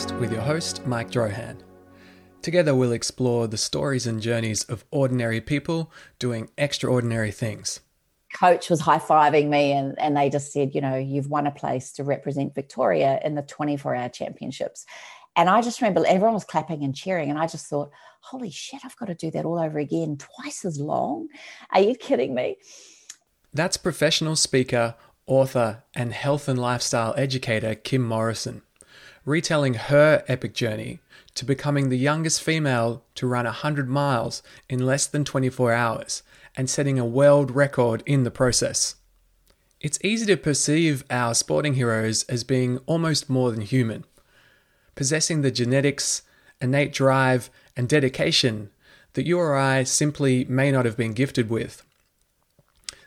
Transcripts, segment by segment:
Podcast with your host, Mike Drohan. Together, we'll explore the stories and journeys of ordinary people doing extraordinary things. Coach was high fiving me, and, and they just said, You know, you've won a place to represent Victoria in the 24 hour championships. And I just remember everyone was clapping and cheering. And I just thought, holy shit, I've got to do that all over again, twice as long. Are you kidding me? That's professional speaker, author, and health and lifestyle educator Kim Morrison, retelling her epic journey to becoming the youngest female to run 100 miles in less than 24 hours and setting a world record in the process. It's easy to perceive our sporting heroes as being almost more than human possessing the genetics, innate drive, and dedication that you or I simply may not have been gifted with.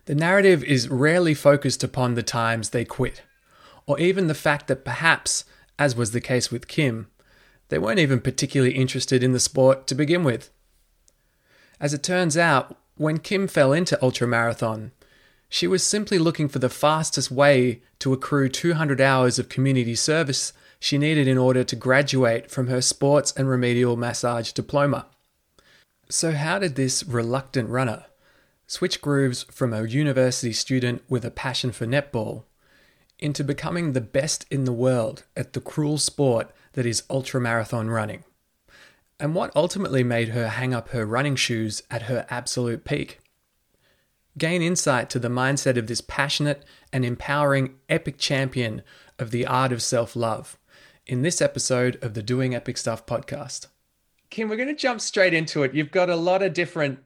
The narrative is rarely focused upon the times they quit, or even the fact that perhaps, as was the case with Kim, they weren't even particularly interested in the sport to begin with. As it turns out, when Kim fell into ultramarathon, she was simply looking for the fastest way to accrue 200 hours of community service she needed in order to graduate from her sports and remedial massage diploma. So, how did this reluctant runner switch grooves from a university student with a passion for netball into becoming the best in the world at the cruel sport that is ultramarathon running? And what ultimately made her hang up her running shoes at her absolute peak? Gain insight to the mindset of this passionate and empowering epic champion of the art of self love in this episode of the Doing Epic Stuff podcast. Kim, we're going to jump straight into it. You've got a lot of different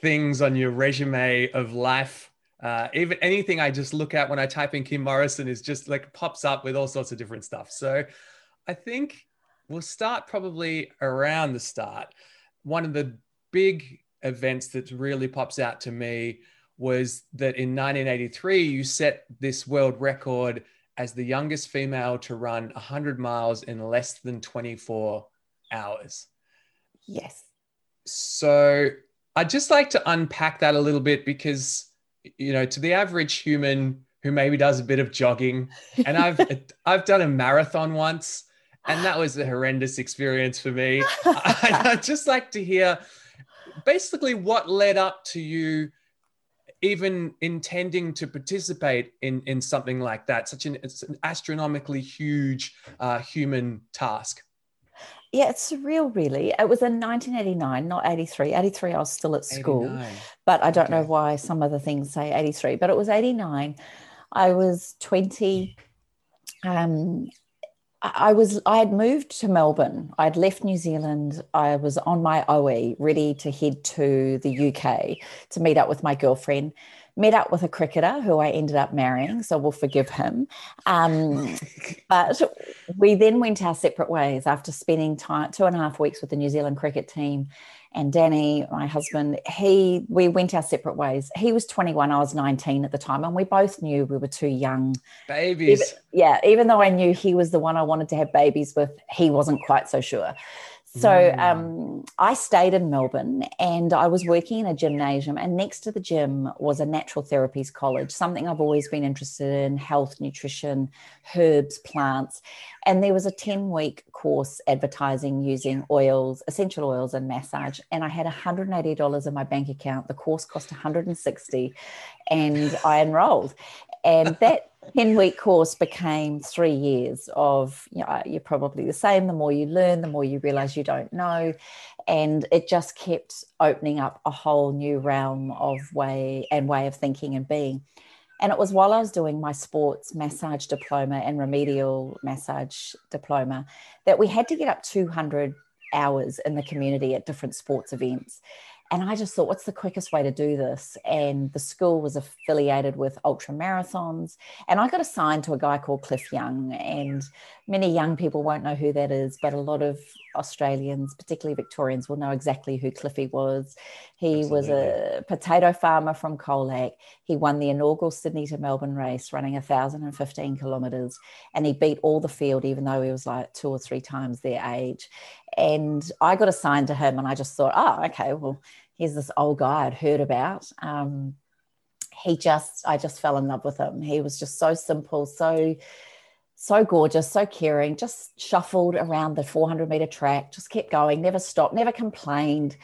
things on your resume of life. Uh, even anything I just look at when I type in Kim Morrison is just like pops up with all sorts of different stuff. So I think we'll start probably around the start. One of the big events that really pops out to me was that in 1983 you set this world record as the youngest female to run 100 miles in less than 24 hours. Yes. So I'd just like to unpack that a little bit because, you know, to the average human who maybe does a bit of jogging, and I've I've done a marathon once, and that was a horrendous experience for me. I'd just like to hear basically what led up to you even intending to participate in in something like that such an, it's an astronomically huge uh, human task yeah it's surreal really it was in 1989 not 83 83 i was still at school 89. but i don't okay. know why some other things say 83 but it was 89 i was 20 um, I was I had moved to Melbourne. I'd left New Zealand. I was on my OE, ready to head to the UK to meet up with my girlfriend. Met up with a cricketer who I ended up marrying, so we'll forgive him. Um, but we then went our separate ways after spending time two and a half weeks with the New Zealand cricket team and Danny, my husband, he we went our separate ways. He was 21, I was 19 at the time, and we both knew we were too young. Babies. Even, yeah, even though I knew he was the one I wanted to have babies with, he wasn't quite so sure. So um, I stayed in Melbourne and I was working in a gymnasium, and next to the gym was a natural therapies college, something I've always been interested in health, nutrition, herbs, plants. And there was a 10 week course advertising using oils, essential oils, and massage. And I had $180 in my bank account. The course cost 160, and I enrolled. And that 10 week course became three years of you know, uh, you're probably the same. The more you learn the more you realize you don't know. And it just kept opening up a whole new realm of way and way of thinking and being. And it was while i was doing my sports massage diploma and remedial massage diploma that we had to get up 200 hours in the community at different sports events and I just thought, what's the quickest way to do this? And the school was affiliated with ultra marathons. And I got assigned to a guy called Cliff Young. And many young people won't know who that is, but a lot of Australians, particularly Victorians, will know exactly who Cliffy was. He Absolutely. was a potato farmer from Colac. He won the inaugural Sydney to Melbourne race, running 1,015 kilometres. And he beat all the field, even though he was like two or three times their age. And I got assigned to him, and I just thought, oh, okay, well, here's this old guy I'd heard about. Um, he just, I just fell in love with him. He was just so simple, so so gorgeous, so caring, just shuffled around the 400 meter track, just kept going, never stopped, never complained,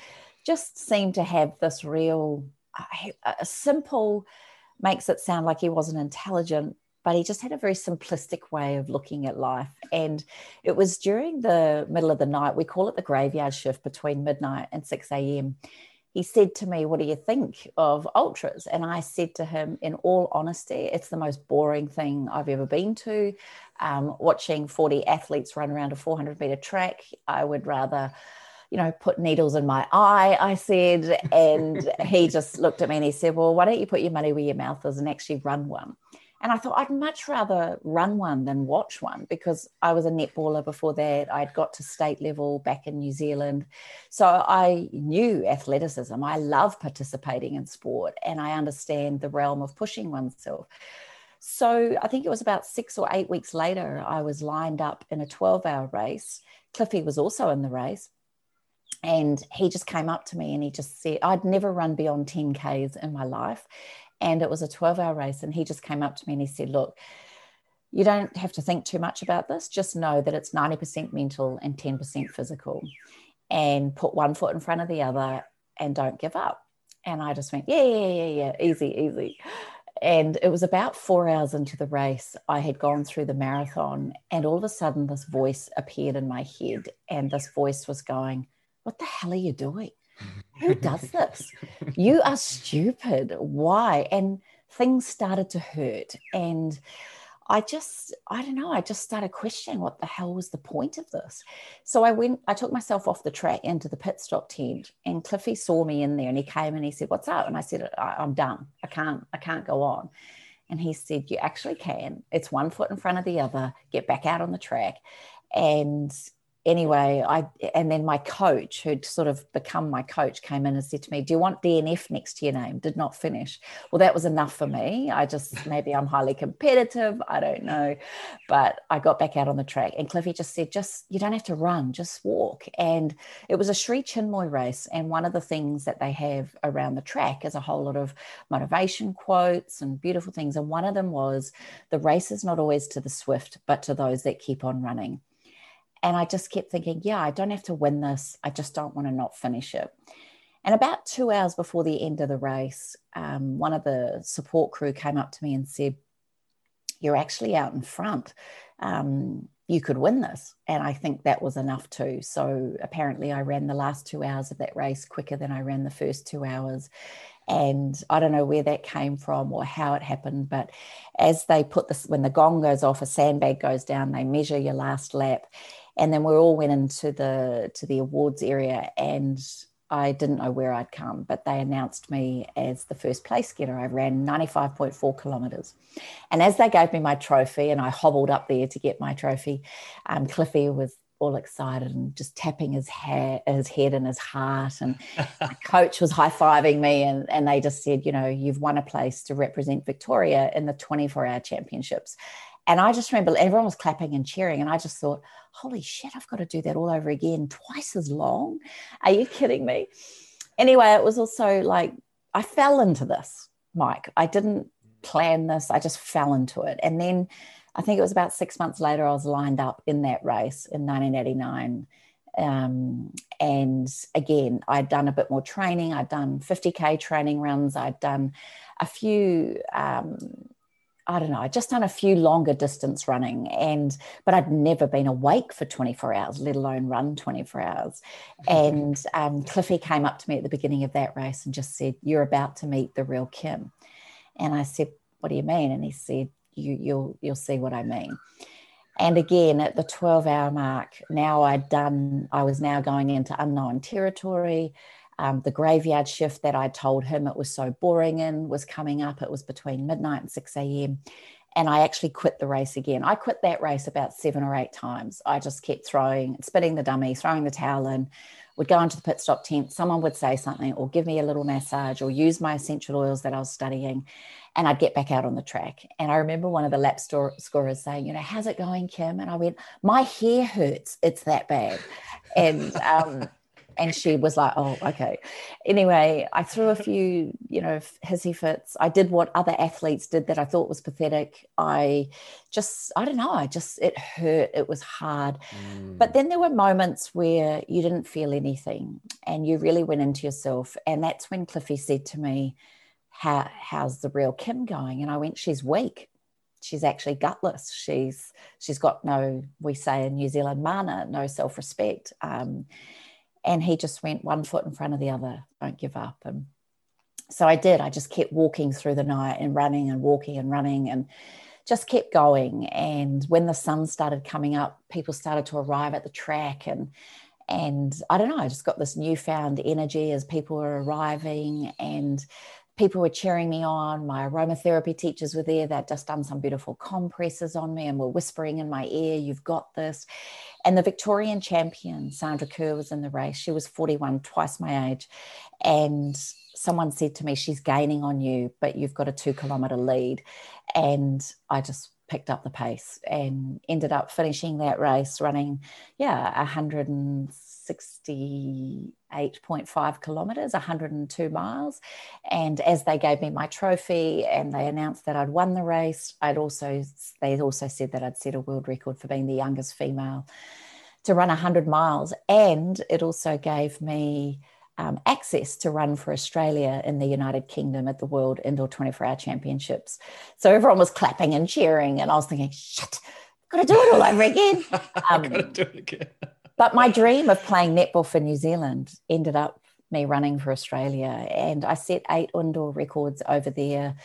just seemed to have this real, a simple, makes it sound like he wasn't intelligent, but he just had a very simplistic way of looking at life. And it was during the middle of the night, we call it the graveyard shift between midnight and 6 a.m. He said to me, What do you think of ultras? And I said to him, In all honesty, it's the most boring thing I've ever been to. Um, watching 40 athletes run around a 400 meter track, I would rather you know, put needles in my eye, I said. And he just looked at me and he said, Well, why don't you put your money where your mouth is and actually run one? And I thought I'd much rather run one than watch one because I was a netballer before that. I'd got to state level back in New Zealand. So I knew athleticism. I love participating in sport and I understand the realm of pushing oneself. So I think it was about six or eight weeks later, I was lined up in a 12 hour race. Cliffy was also in the race. And he just came up to me and he just said, I'd never run beyond 10Ks in my life and it was a 12 hour race. And he just came up to me and he said, Look, you don't have to think too much about this. Just know that it's 90% mental and 10% physical. And put one foot in front of the other and don't give up. And I just went, Yeah, yeah, yeah, yeah, easy, easy. And it was about four hours into the race. I had gone through the marathon, and all of a sudden, this voice appeared in my head. And this voice was going, What the hell are you doing? Who does this? you are stupid. Why? And things started to hurt. And I just, I don't know, I just started questioning what the hell was the point of this. So I went, I took myself off the track into the pit stop tent and Cliffy saw me in there and he came and he said, What's up? And I said, I, am done. I can't, I can't go on. And he said, You actually can. It's one foot in front of the other, get back out on the track. And anyway, I and then my coach, who'd sort of become my coach, came in and said to me, "Do you want DNF next to your name?" Did not finish. Well, that was enough for me. I just maybe I'm highly competitive. I don't know, but I got back out on the track, and Cliffy just said, "Just you don't have to run, just walk." And it was a Sri Chinmoy race, and one of the things that they have around the track is a whole lot of motivation quotes and beautiful things, and one of them was, "The race is not always to the swift, but to those that keep on running." And I just kept thinking, yeah, I don't have to win this. I just don't want to not finish it. And about two hours before the end of the race, um, one of the support crew came up to me and said, You're actually out in front. Um, you could win this. And I think that was enough too. So apparently, I ran the last two hours of that race quicker than I ran the first two hours. And I don't know where that came from or how it happened, but as they put this, when the gong goes off, a sandbag goes down, they measure your last lap and then we all went into the to the awards area and I didn't know where I'd come, but they announced me as the first place getter. I ran 95.4 kilometres. And as they gave me my trophy, and I hobbled up there to get my trophy, um, Cliffy was all excited and just tapping his, hair, his head and his heart. And my coach was high fiving me, and, and they just said, You know, you've won a place to represent Victoria in the 24 hour championships. And I just remember everyone was clapping and cheering. And I just thought, holy shit, I've got to do that all over again, twice as long. Are you kidding me? Anyway, it was also like I fell into this, Mike. I didn't plan this, I just fell into it. And then I think it was about six months later, I was lined up in that race in 1989. Um, and again, I'd done a bit more training. I'd done 50K training runs. I'd done a few um, I don't know, I'd just done a few longer distance running and but I'd never been awake for 24 hours, let alone run 24 hours. And um, Cliffy came up to me at the beginning of that race and just said, You're about to meet the real Kim. And I said, What do you mean? And he said, you, You'll you'll see what I mean. And again, at the 12 hour mark, now I'd done, I was now going into unknown territory. Um, the graveyard shift that I told him it was so boring in was coming up. It was between midnight and 6 a.m. And I actually quit the race again. I quit that race about seven or eight times. I just kept throwing, spinning the dummy, throwing the towel in, would go into the pit stop tent. Someone would say something or give me a little massage or use my essential oils that I was studying. And I'd get back out on the track. And I remember one of the lap store, scorers saying, You know, how's it going, Kim? And I went, My hair hurts. It's that bad. And, um, and she was like, oh, okay. Anyway, I threw a few, you know, hissy fits. I did what other athletes did that I thought was pathetic. I just, I don't know, I just, it hurt. It was hard. Mm. But then there were moments where you didn't feel anything and you really went into yourself. And that's when Cliffy said to me, How, how's the real Kim going? And I went, she's weak she's actually gutless. She's she's got no, we say in New Zealand, mana, no self respect. Um, and he just went one foot in front of the other. Don't give up. And so I did. I just kept walking through the night and running and walking and running and just kept going. And when the sun started coming up, people started to arrive at the track and and I don't know, I just got this newfound energy as people were arriving and people were cheering me on. My aromatherapy teachers were there. They'd just done some beautiful compresses on me and were whispering in my ear, You've got this. And the Victorian champion, Sandra Kerr, was in the race. She was 41, twice my age. And someone said to me, She's gaining on you, but you've got a two kilometer lead. And I just picked up the pace and ended up finishing that race running, yeah, 168.5 kilometers, 102 miles. And as they gave me my trophy and they announced that I'd won the race, I'd also, they also said that I'd set a world record for being the youngest female to run 100 miles. And it also gave me um, access to run for Australia in the United Kingdom at the World Indoor 24 Hour Championships. So everyone was clapping and cheering, and I was thinking, shit, got to do it all over again. Um, got to do it again. But my dream of playing netball for New Zealand ended up me running for Australia, and I set eight indoor records over there.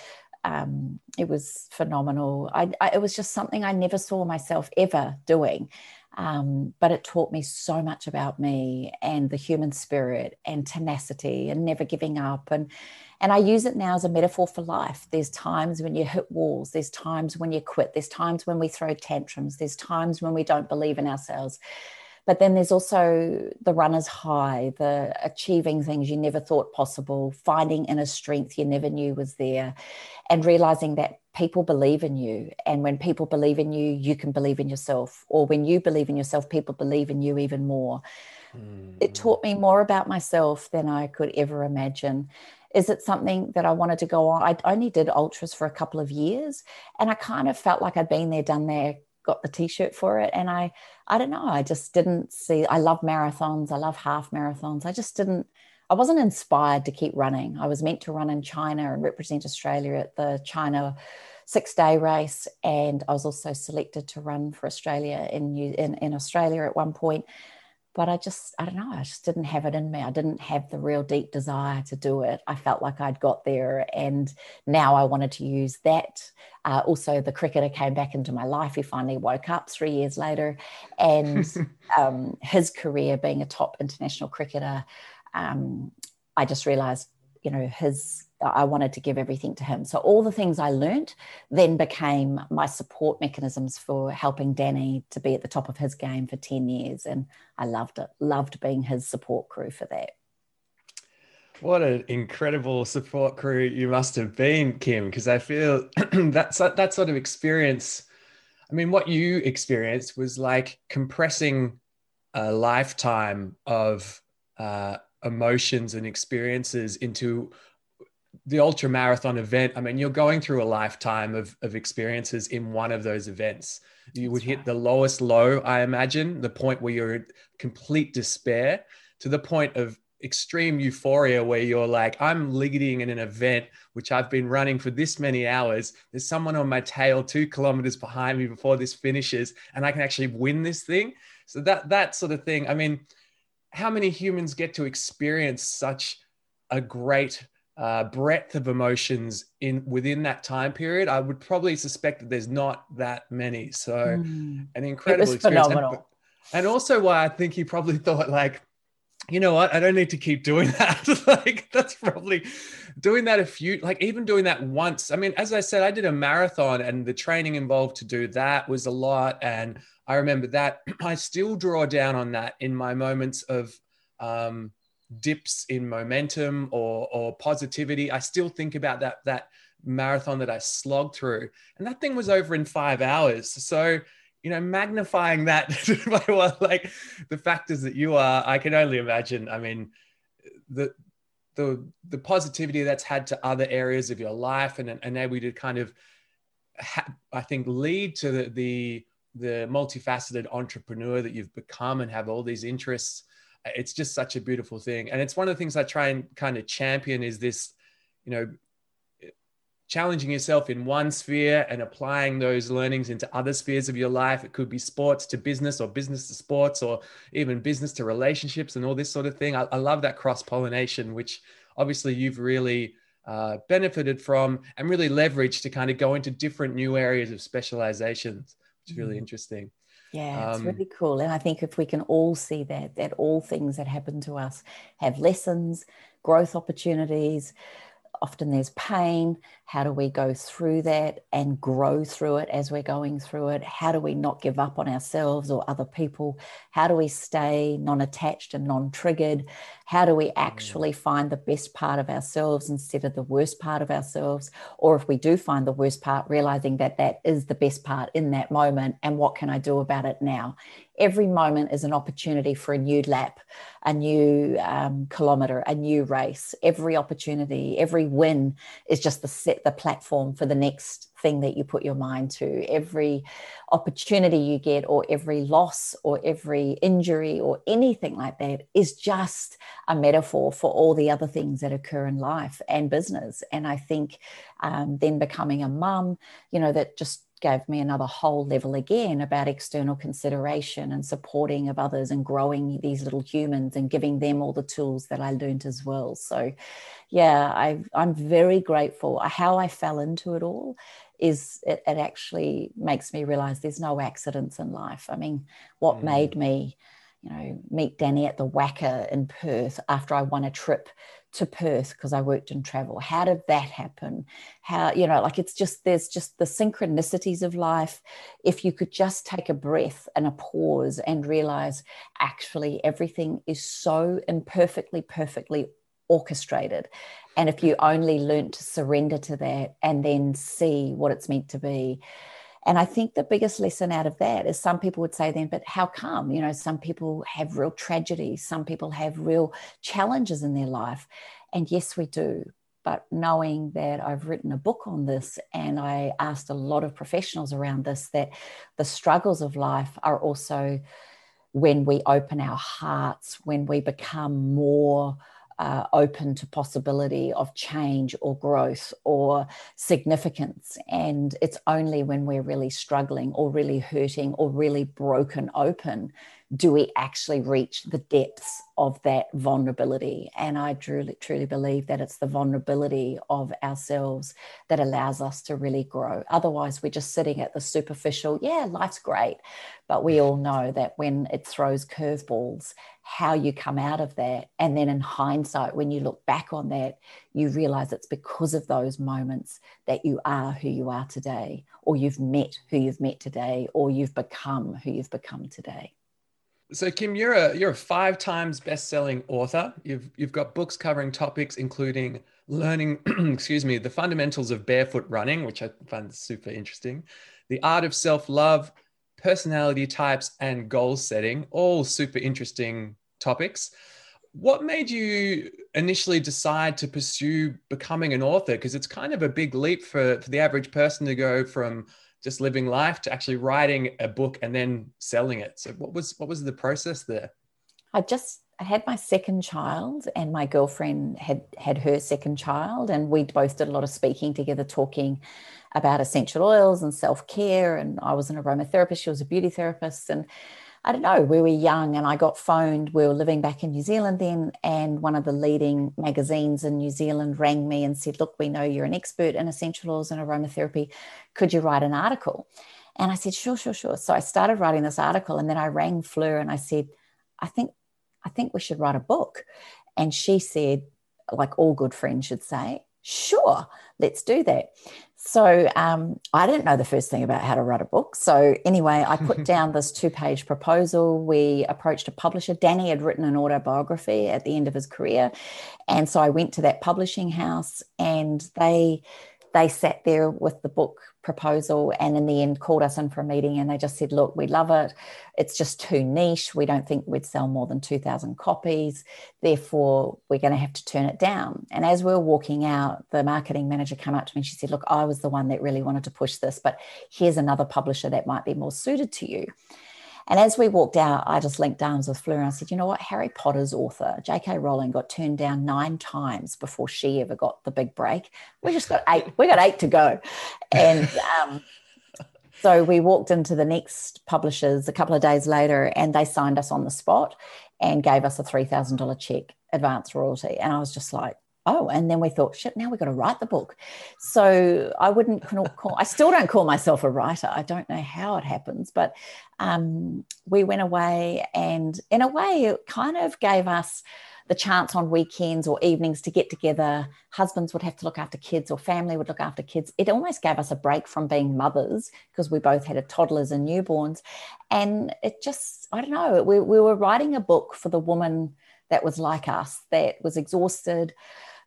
Um, it was phenomenal. I, I, it was just something I never saw myself ever doing. Um, but it taught me so much about me and the human spirit and tenacity and never giving up. And, and I use it now as a metaphor for life. There's times when you hit walls, there's times when you quit, there's times when we throw tantrums, there's times when we don't believe in ourselves. But then there's also the runner's high, the achieving things you never thought possible, finding inner strength you never knew was there, and realizing that people believe in you. And when people believe in you, you can believe in yourself. Or when you believe in yourself, people believe in you even more. Mm. It taught me more about myself than I could ever imagine. Is it something that I wanted to go on? I only did ultras for a couple of years and I kind of felt like I'd been there, done there, got the t-shirt for it. And I, I don't know, I just didn't see, I love marathons. I love half marathons. I just didn't, I wasn't inspired to keep running. I was meant to run in China and represent Australia at the China six day race. And I was also selected to run for Australia in, in, in Australia at one point. But I just, I don't know, I just didn't have it in me. I didn't have the real deep desire to do it. I felt like I'd got there. And now I wanted to use that. Uh, also, the cricketer came back into my life. He finally woke up three years later. And um, his career being a top international cricketer um, I just realized, you know, his, I wanted to give everything to him. So all the things I learned then became my support mechanisms for helping Danny to be at the top of his game for 10 years. And I loved it, loved being his support crew for that. What an incredible support crew you must have been, Kim, because I feel that's that sort of experience. I mean, what you experienced was like compressing a lifetime of uh, emotions and experiences into the ultra marathon event i mean you're going through a lifetime of, of experiences in one of those events. You would hit the lowest low i imagine the point where you're in complete despair to the point of extreme euphoria where you're like i'm leading in an event which i've been running for this many hours. There's someone on my tail two kilometers behind me before this finishes and i can actually win this thing? So that that sort of thing. I mean how many humans get to experience such a great uh, breadth of emotions in within that time period? I would probably suspect that there's not that many. So mm. an incredible experience. Phenomenal. And, and also why I think he probably thought like, you know what? I don't need to keep doing that. like that's probably doing that a few, like even doing that once. I mean, as I said, I did a marathon and the training involved to do that was a lot. And I remember that. I still draw down on that in my moments of um, dips in momentum or, or positivity. I still think about that that marathon that I slogged through, and that thing was over in five hours. So you know, magnifying that by what like the factors that you are, I can only imagine. I mean, the the the positivity that's had to other areas of your life and enable you to kind of ha- I think lead to the, the the multifaceted entrepreneur that you've become and have all these interests it's just such a beautiful thing and it's one of the things i try and kind of champion is this you know challenging yourself in one sphere and applying those learnings into other spheres of your life. It could be sports to business or business to sports or even business to relationships and all this sort of thing. I, I love that cross pollination, which obviously you've really uh, benefited from and really leveraged to kind of go into different new areas of specializations, which is really mm. interesting. Yeah, it's um, really cool. And I think if we can all see that, that all things that happen to us have lessons, growth opportunities, often there's pain. How do we go through that and grow through it as we're going through it? How do we not give up on ourselves or other people? How do we stay non attached and non triggered? How do we mm. actually find the best part of ourselves instead of the worst part of ourselves? Or if we do find the worst part, realizing that that is the best part in that moment and what can I do about it now? every moment is an opportunity for a new lap, a new um, kilometer, a new race. Every opportunity, every win is just the set the platform for the next thing that you put your mind to. Every opportunity you get, or every loss, or every injury, or anything like that is just a metaphor for all the other things that occur in life and business. And I think um, then becoming a mum, you know, that just gave me another whole level again about external consideration and supporting of others and growing these little humans and giving them all the tools that I learned as well. So, yeah, I, I'm very grateful. How I fell into it all is it, it actually makes me realize there's no accidents in life. I mean, what mm. made me you know, meet Danny at the WACA in Perth after I won a trip to Perth because I worked in travel. How did that happen? How, you know, like it's just, there's just the synchronicities of life. If you could just take a breath and a pause and realize actually everything is so imperfectly, perfectly orchestrated. And if you only learn to surrender to that and then see what it's meant to be, and I think the biggest lesson out of that is some people would say then, but how come? You know, some people have real tragedies, some people have real challenges in their life. And yes, we do. But knowing that I've written a book on this and I asked a lot of professionals around this, that the struggles of life are also when we open our hearts, when we become more uh, open to possibility of change or growth or significance. And it's only when we're really struggling or really hurting or really broken open do we actually reach the depths of that vulnerability? And I truly, truly believe that it's the vulnerability of ourselves that allows us to really grow. Otherwise, we're just sitting at the superficial, yeah, life's great. But we all know that when it throws curveballs, how you come out of that. And then in hindsight, when you look back on that, you realize it's because of those moments that you are who you are today, or you've met who you've met today, or you've become who you've become today. So Kim, you're a you're a five times best-selling author. You've you've got books covering topics including learning, excuse me, the fundamentals of barefoot running, which I find super interesting, the art of self-love, personality types, and goal setting, all super interesting topics. What made you initially decide to pursue becoming an author? Because it's kind of a big leap for, for the average person to go from just living life to actually writing a book and then selling it. So what was what was the process there? I just I had my second child and my girlfriend had had her second child and we both did a lot of speaking together talking about essential oils and self-care and I was an aromatherapist she was a beauty therapist and I don't know, we were young and I got phoned. We were living back in New Zealand then, and one of the leading magazines in New Zealand rang me and said, Look, we know you're an expert in essential oils and aromatherapy. Could you write an article? And I said, Sure, sure, sure. So I started writing this article and then I rang Fleur and I said, I think I think we should write a book. And she said, like all good friends should say, sure, let's do that. So um, I didn't know the first thing about how to write a book. So anyway, I put down this two-page proposal. We approached a publisher. Danny had written an autobiography at the end of his career, and so I went to that publishing house, and they they sat there with the book proposal and in the end called us in for a meeting and they just said, Look, we love it. It's just too niche. We don't think we'd sell more than 2,000 copies. Therefore, we're going to have to turn it down. And as we were walking out, the marketing manager came up to me and she said, Look, I was the one that really wanted to push this, but here's another publisher that might be more suited to you. And as we walked out, I just linked arms with Fleur and I said, you know what? Harry Potter's author, J.K. Rowling, got turned down nine times before she ever got the big break. We just got eight. We got eight to go. And um, so we walked into the next publishers a couple of days later and they signed us on the spot and gave us a $3,000 check advance royalty. And I was just like, oh and then we thought shit now we've got to write the book. So i wouldn't call i still don't call myself a writer. I don't know how it happens but um, we went away and in a way it kind of gave us the chance on weekends or evenings to get together. Husbands would have to look after kids or family would look after kids. It almost gave us a break from being mothers because we both had toddlers and newborns. And it just i don't know we, we were writing a book for the woman that was like us that was exhausted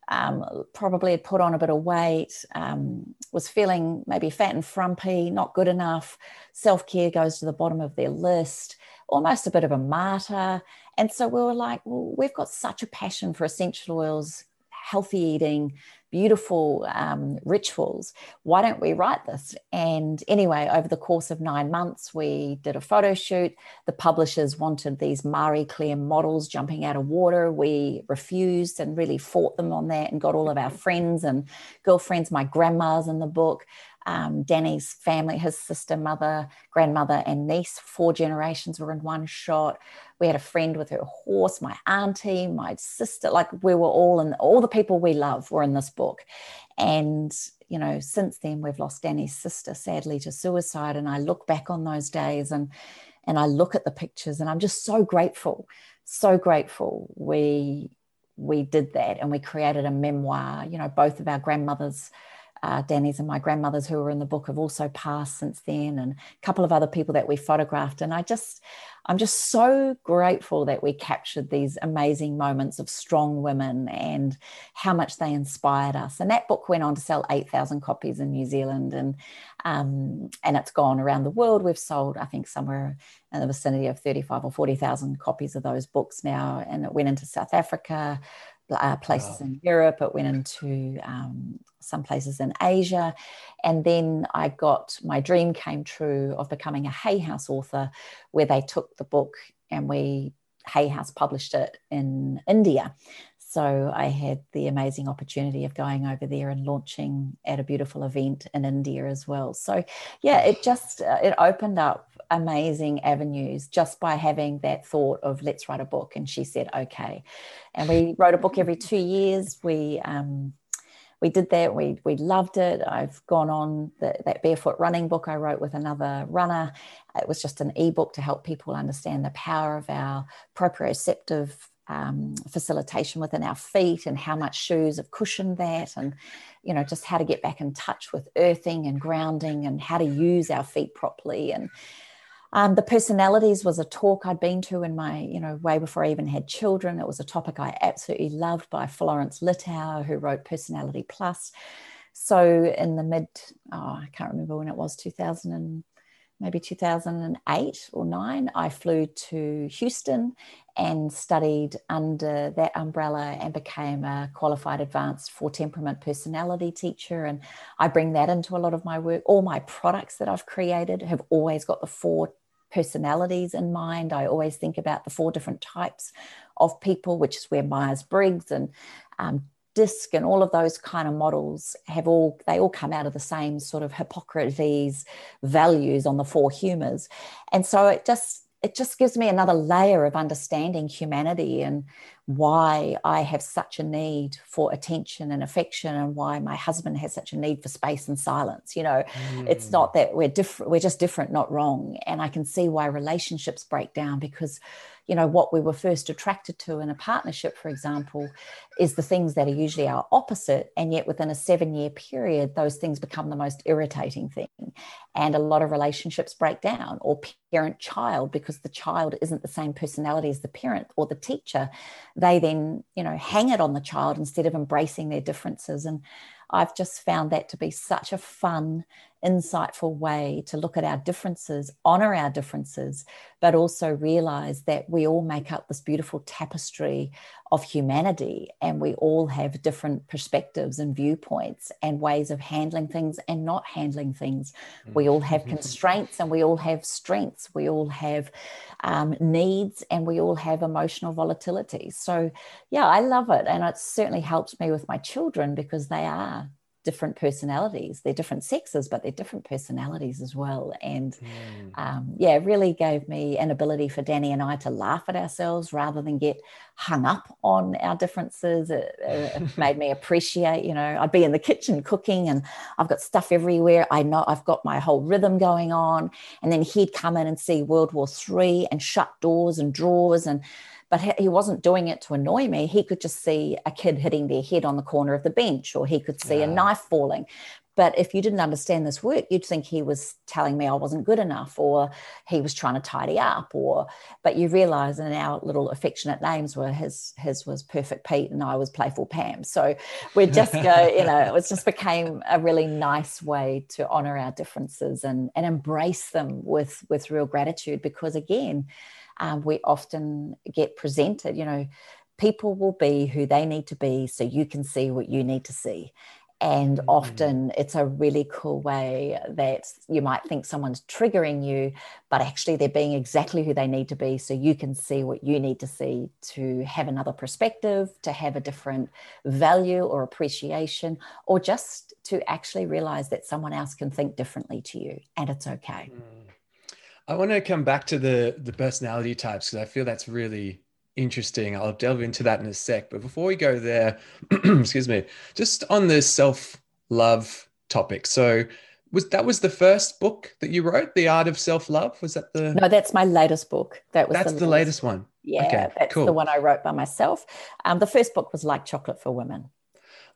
um, probably had put on a bit of weight, um, was feeling maybe fat and frumpy, not good enough. Self care goes to the bottom of their list, almost a bit of a martyr. And so we were like, well, we've got such a passion for essential oils, healthy eating, beautiful um, rituals. Why don't we write this? And anyway, over the course of nine months, we did a photo shoot. The publishers wanted these Marie Claire models jumping out of water. We refused and really fought them on that and got all of our friends and girlfriends, my grandma's in the book um, Danny's family, his sister, mother, grandmother, and niece, four generations were in one shot. We had a friend with her horse, my auntie, my sister, like we were all in, all the people we love were in this book. And, you know, since then we've lost Danny's sister sadly to suicide. And I look back on those days and, and I look at the pictures and I'm just so grateful, so grateful we, we did that and we created a memoir, you know, both of our grandmothers uh, Danny's and my grandmother's who were in the book have also passed since then, and a couple of other people that we photographed. And I just, I'm just so grateful that we captured these amazing moments of strong women and how much they inspired us. And that book went on to sell 8,000 copies in New Zealand, and um, and it's gone around the world. We've sold, I think, somewhere in the vicinity of 35 or 40,000 copies of those books now, and it went into South Africa, uh, places wow. in Europe. It went into um, some places in Asia. And then I got my dream came true of becoming a Hay House author, where they took the book and we, Hay House published it in India. So I had the amazing opportunity of going over there and launching at a beautiful event in India as well. So yeah, it just uh, it opened up amazing avenues just by having that thought of let's write a book. And she said okay, and we wrote a book every two years. We um, we did that. We we loved it. I've gone on the, that barefoot running book I wrote with another runner. It was just an ebook to help people understand the power of our proprioceptive um, facilitation within our feet and how much shoes have cushioned that, and you know just how to get back in touch with earthing and grounding and how to use our feet properly and um, the personalities was a talk I'd been to in my, you know, way before I even had children. It was a topic I absolutely loved by Florence Littauer, who wrote Personality Plus. So in the mid, oh, I can't remember when it was, 2000 and maybe 2008 or nine, I flew to Houston and studied under that umbrella and became a qualified advanced four temperament personality teacher. And I bring that into a lot of my work. All my products that I've created have always got the four personalities in mind. I always think about the four different types of people, which is where Myers Briggs and um, DISC and all of those kind of models have all they all come out of the same sort of Hippocrates values on the four humors, and so it just it just gives me another layer of understanding humanity and why I have such a need for attention and affection and why my husband has such a need for space and silence. You know, mm. it's not that we're different, we're just different, not wrong. And I can see why relationships break down because you know what we were first attracted to in a partnership for example is the things that are usually our opposite and yet within a seven year period those things become the most irritating thing. And a lot of relationships break down or parent child because the child isn't the same personality as the parent or the teacher they then you know hang it on the child instead of embracing their differences. And I've just found that to be such a fun, insightful way to look at our differences, honor our differences, but also realize that we all make up this beautiful tapestry of humanity and we all have different perspectives and viewpoints and ways of handling things and not handling things. We all have mm-hmm. constraints and we all have strengths. We all have um, needs and we all have emotional volatility. So, yeah, I love it. And it certainly helps me with my children because they are different personalities. They're different sexes, but they're different personalities as well. And mm. um, yeah, really gave me an ability for Danny and I to laugh at ourselves rather than get hung up on our differences. It, it made me appreciate, you know, I'd be in the kitchen cooking and I've got stuff everywhere. I know I've got my whole rhythm going on. And then he'd come in and see World War Three and shut doors and drawers and but he wasn't doing it to annoy me. He could just see a kid hitting their head on the corner of the bench, or he could see yeah. a knife falling. But if you didn't understand this work, you'd think he was telling me I wasn't good enough, or he was trying to tidy up, or. But you realise, in our little affectionate names were his his was Perfect Pete, and I was Playful Pam. So we just go, you know, it just became a really nice way to honour our differences and and embrace them with with real gratitude, because again um, we often get presented, you know, people will be who they need to be so you can see what you need to see. And mm-hmm. often it's a really cool way that you might think someone's triggering you, but actually they're being exactly who they need to be so you can see what you need to see to have another perspective, to have a different value or appreciation, or just to actually realize that someone else can think differently to you and it's okay. Mm. I want to come back to the the personality types because I feel that's really interesting. I'll delve into that in a sec. But before we go there, excuse me, just on the self love topic. So was that was the first book that you wrote, The Art of Self Love? Was that the? No, that's my latest book. That was that's the, the latest one. Yeah, okay, that's cool. the one I wrote by myself. Um, the first book was Like Chocolate for Women.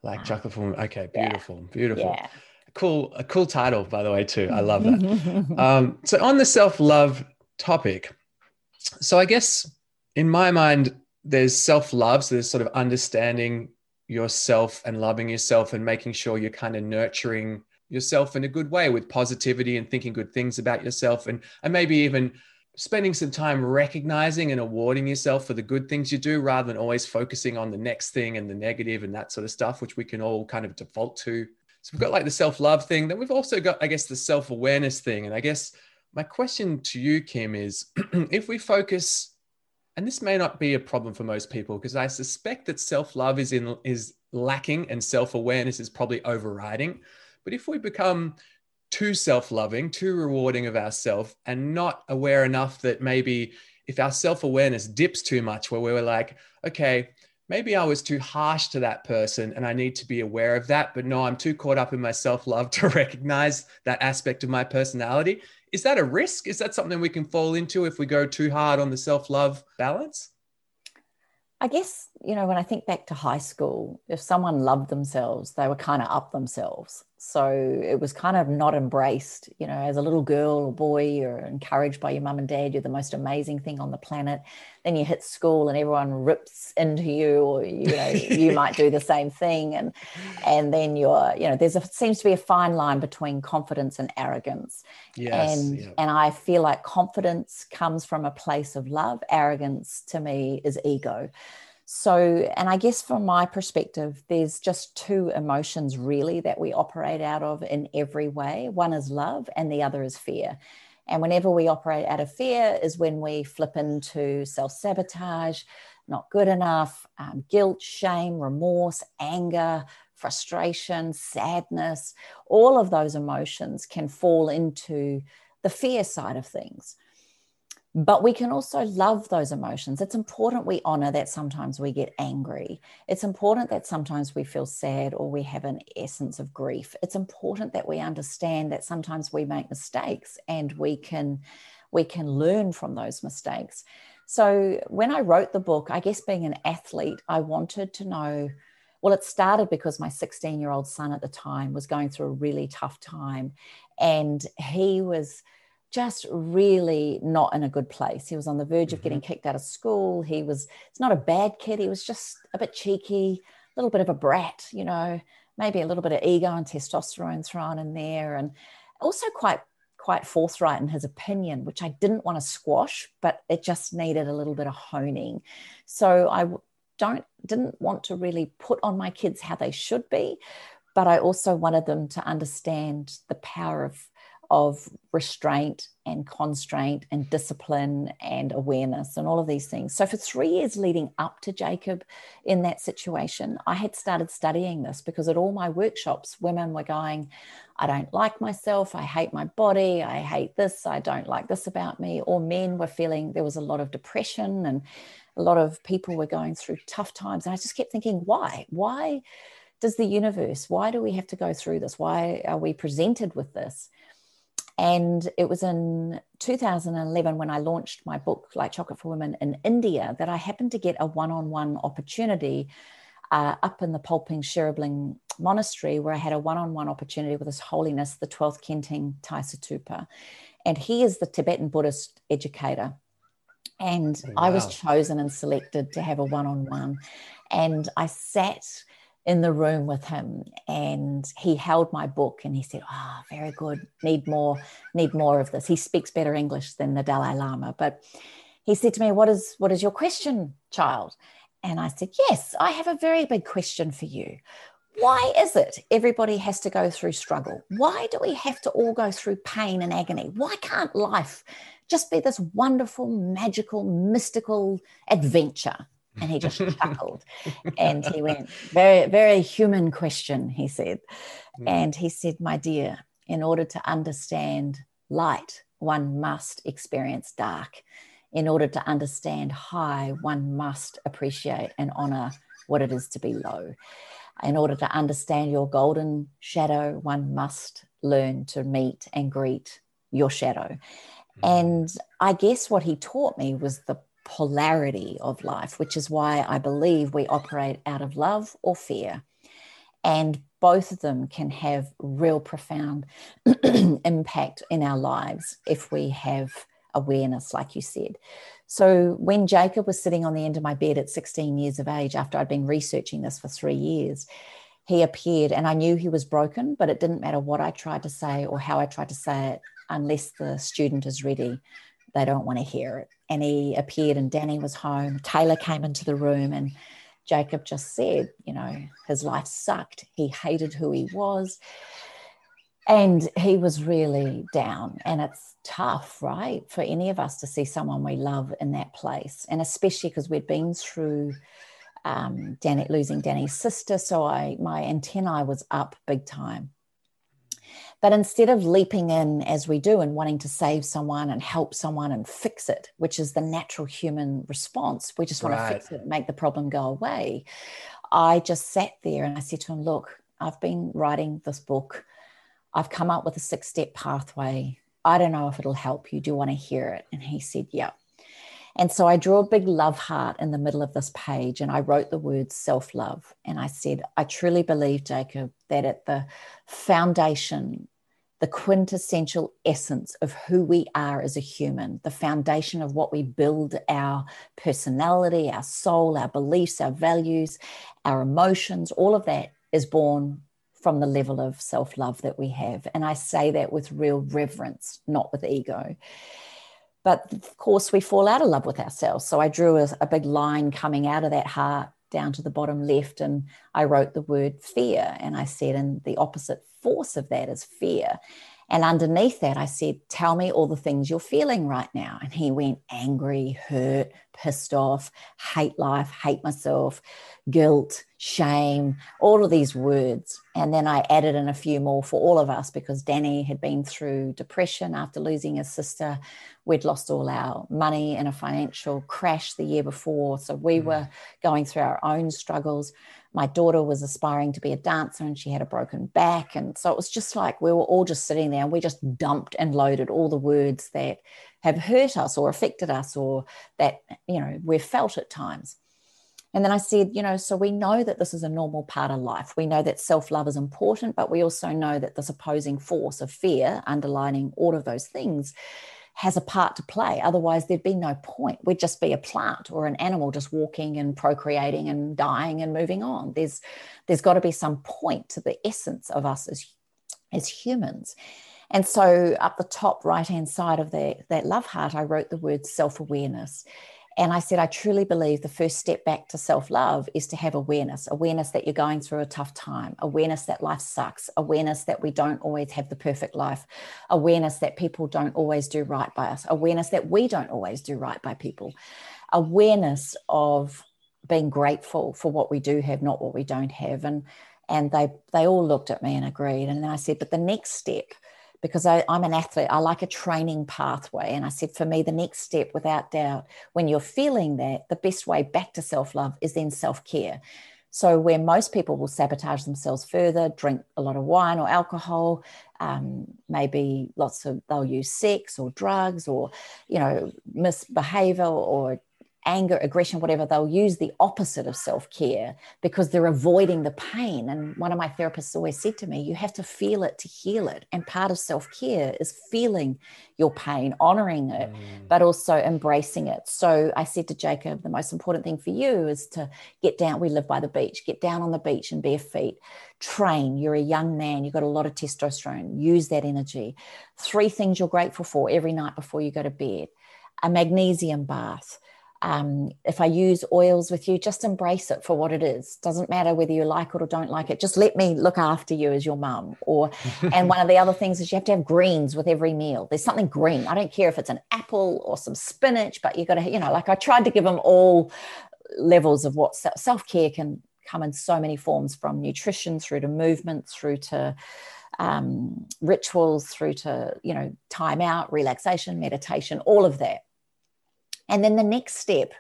Like Chocolate for Women. Okay, beautiful, yeah. beautiful. Yeah cool a cool title by the way too. I love that. Um, so on the self-love topic so i guess in my mind there's self-love so there's sort of understanding yourself and loving yourself and making sure you're kind of nurturing yourself in a good way with positivity and thinking good things about yourself and and maybe even spending some time recognizing and awarding yourself for the good things you do rather than always focusing on the next thing and the negative and that sort of stuff which we can all kind of default to so we've got like the self love thing. Then we've also got, I guess, the self awareness thing. And I guess my question to you, Kim, is if we focus, and this may not be a problem for most people because I suspect that self love is in is lacking and self awareness is probably overriding. But if we become too self loving, too rewarding of ourselves, and not aware enough that maybe if our self awareness dips too much, where we're like, okay, maybe I was too harsh to that person and I need to be aware of that. But no, I'm too caught up in my self love to recognize that aspect of my personality. Is that a risk? Is that something we can fall into if we go too hard on the self love balance? I guess, you know, when I think back to high school, if someone loved themselves, they were kind of up themselves. So it was kind of not embraced, you know, as a little girl or boy, you're encouraged by your mum and dad, you're the most amazing thing on the planet. Then you hit school and everyone rips into you, or you know, you might do the same thing. And and then you're, you know, there's a seems to be a fine line between confidence and arrogance. Yes, and yeah. and I feel like confidence comes from a place of love. Arrogance to me is ego. So, and I guess from my perspective, there's just two emotions really that we operate out of in every way. One is love, and the other is fear. And whenever we operate out of fear, is when we flip into self sabotage, not good enough, um, guilt, shame, remorse, anger, frustration, sadness. All of those emotions can fall into the fear side of things but we can also love those emotions. It's important we honor that sometimes we get angry. It's important that sometimes we feel sad or we have an essence of grief. It's important that we understand that sometimes we make mistakes and we can we can learn from those mistakes. So when I wrote the book, I guess being an athlete, I wanted to know well, it started because my 16 year old son at the time was going through a really tough time. And he was just really not in a good place. He was on the verge mm-hmm. of getting mm-hmm. kicked out of school. He was, it's not a bad kid. He was just a bit cheeky, a little bit of a brat, you know, maybe a little bit of ego and testosterone thrown in there, and also quite quite forthright in his opinion, which I didn't want to squash, but it just needed a little bit of honing. So I don't didn't want to really put on my kids how they should be, but I also wanted them to understand the power of of restraint and constraint and discipline and awareness and all of these things. So, for three years leading up to Jacob in that situation, I had started studying this because at all my workshops, women were going, I don't like myself. I hate my body. I hate this. I don't like this about me. Or men were feeling there was a lot of depression and a lot of people were going through tough times. And I just kept thinking, why? Why does the universe, why do we have to go through this? Why are we presented with this? And it was in 2011 when I launched my book, Like Chocolate for Women, in India, that I happened to get a one on one opportunity uh, up in the Palpung Sherabling Monastery, where I had a one on one opportunity with His Holiness, the 12th Kenting Tai Situpa. And he is the Tibetan Buddhist educator. And wow. I was chosen and selected to have a one on one. And I sat in the room with him and he held my book and he said oh very good. Need more need more of this. He speaks better english than the dalai lama. But he said to me what is what is your question child? And i said yes i have a very big question for you. Why is it everybody has to go through struggle? Why do we have to all go through pain and agony? Why can't life just be this wonderful magical mystical adventure and he just chuckled and he went, Very, very human question, he said. Mm. And he said, My dear, in order to understand light, one must experience dark. In order to understand high, one must appreciate and honor what it is to be low. In order to understand your golden shadow, one must learn to meet and greet your shadow. Mm. And I guess what he taught me was the polarity of life, which is why I believe we operate out of love or fear. And both of them can have real profound impact in our lives if we have awareness, like you said. So, when Jacob was sitting on the end of my bed at 16 years of age, after I'd been researching this for three years, he appeared and I knew he was broken, but it didn't matter what I tried to say or how I tried to say it, unless the student is ready, they don't want to hear it and he appeared and Danny was home. Taylor came into the room and Jacob just said, you know, his life sucked. He hated who he was. And he was really down. And it's tough, right? For any of us to see someone we love in that place. And especially because we'd been through um, Danny, losing Danny's sister. So I my antennae was up big time. But instead of leaping in as we do and wanting to save someone and help someone and fix it, which is the natural human response, we just want right. to fix it, make the problem go away. I just sat there and I said to him, Look, I've been writing this book. I've come up with a six step pathway. I don't know if it'll help you. Do you want to hear it? And he said, Yeah. And so I drew a big love heart in the middle of this page and I wrote the word self love. And I said, I truly believe, Jacob, that at the foundation, the quintessential essence of who we are as a human, the foundation of what we build our personality, our soul, our beliefs, our values, our emotions, all of that is born from the level of self love that we have. And I say that with real reverence, not with ego. But of course, we fall out of love with ourselves. So I drew a, a, big line coming out of that heart down to the bottom left, and I wrote the word fear. And I said, and the opposite force of that is fear. And underneath that, I said, Tell me all the things you're feeling right now. And he went angry, hurt, pissed off, hate life, hate myself, guilt, shame, all of these words. And then I added in a few more for all of us because Danny had been through depression after losing his sister. We'd lost all our money in a financial crash the year before. So we mm. were going through our own struggles my daughter was aspiring to be a dancer and she had a broken back. And so it was just like we were all just sitting there and we just dumped and loaded all the words that have hurt us or affected us or that, you know, we've felt at times. And then I said, you know, so we know that this is a normal part of life. We know that self love is important, but we also know that this opposing force of fear underlining all of those things has a part to play. Otherwise, there'd be no point. We'd just be a plant or an animal just walking and procreating and dying and moving on. There's there's got to be some point to the essence of us as as humans. And so up the top right hand side of the, that love heart, I wrote the word self awareness. And I said, I truly believe the first step back to self love is to have awareness awareness that you're going through a tough time, awareness that life sucks, awareness that we don't always have the perfect life, awareness that people don't always do right by us, awareness that we don't always do right by people, awareness of being grateful for what we do have, not what we don't have. And and they they all looked at me and agreed. And then I said, but the next step because I, am an athlete. I like a training pathway. And I said, for me, the next step, without doubt, when you're feeling that, the best way back to self love is then self care. So, where most people will sabotage themselves further, drink a lot of wine or alcohol, um, maybe lots of, they'll use sex or drugs or, you know, misbehavior or anger, aggression, whatever, they'll use the opposite of self care because they're avoiding the pain. And one of my therapists always said to me, you have to feel it to heal it. And part of self care is feeling your pain, honoring it, mm. but also embracing it. So I said to Jacob, the most important thing for you is to get down. We live by the beach, get down on the beach and bare feet, train. You're a young man, you've got a lot of testosterone, use that energy. Three things you're grateful for every night before you go to bed a magnesium bath um, if I use oils with you, just embrace it for what it is. Doesn't matter whether you like it or don't like it. Just let me look after you as your mum. Or, and one of the other things is you have to have greens with every meal. There's something green. I don't care if it's an apple or some spinach, but you got to, you know, like I tried to give them all levels of what self care can come in so many forms, from nutrition through to movement, through to um, rituals, through to you know time out, relaxation, meditation, all of that and then the next step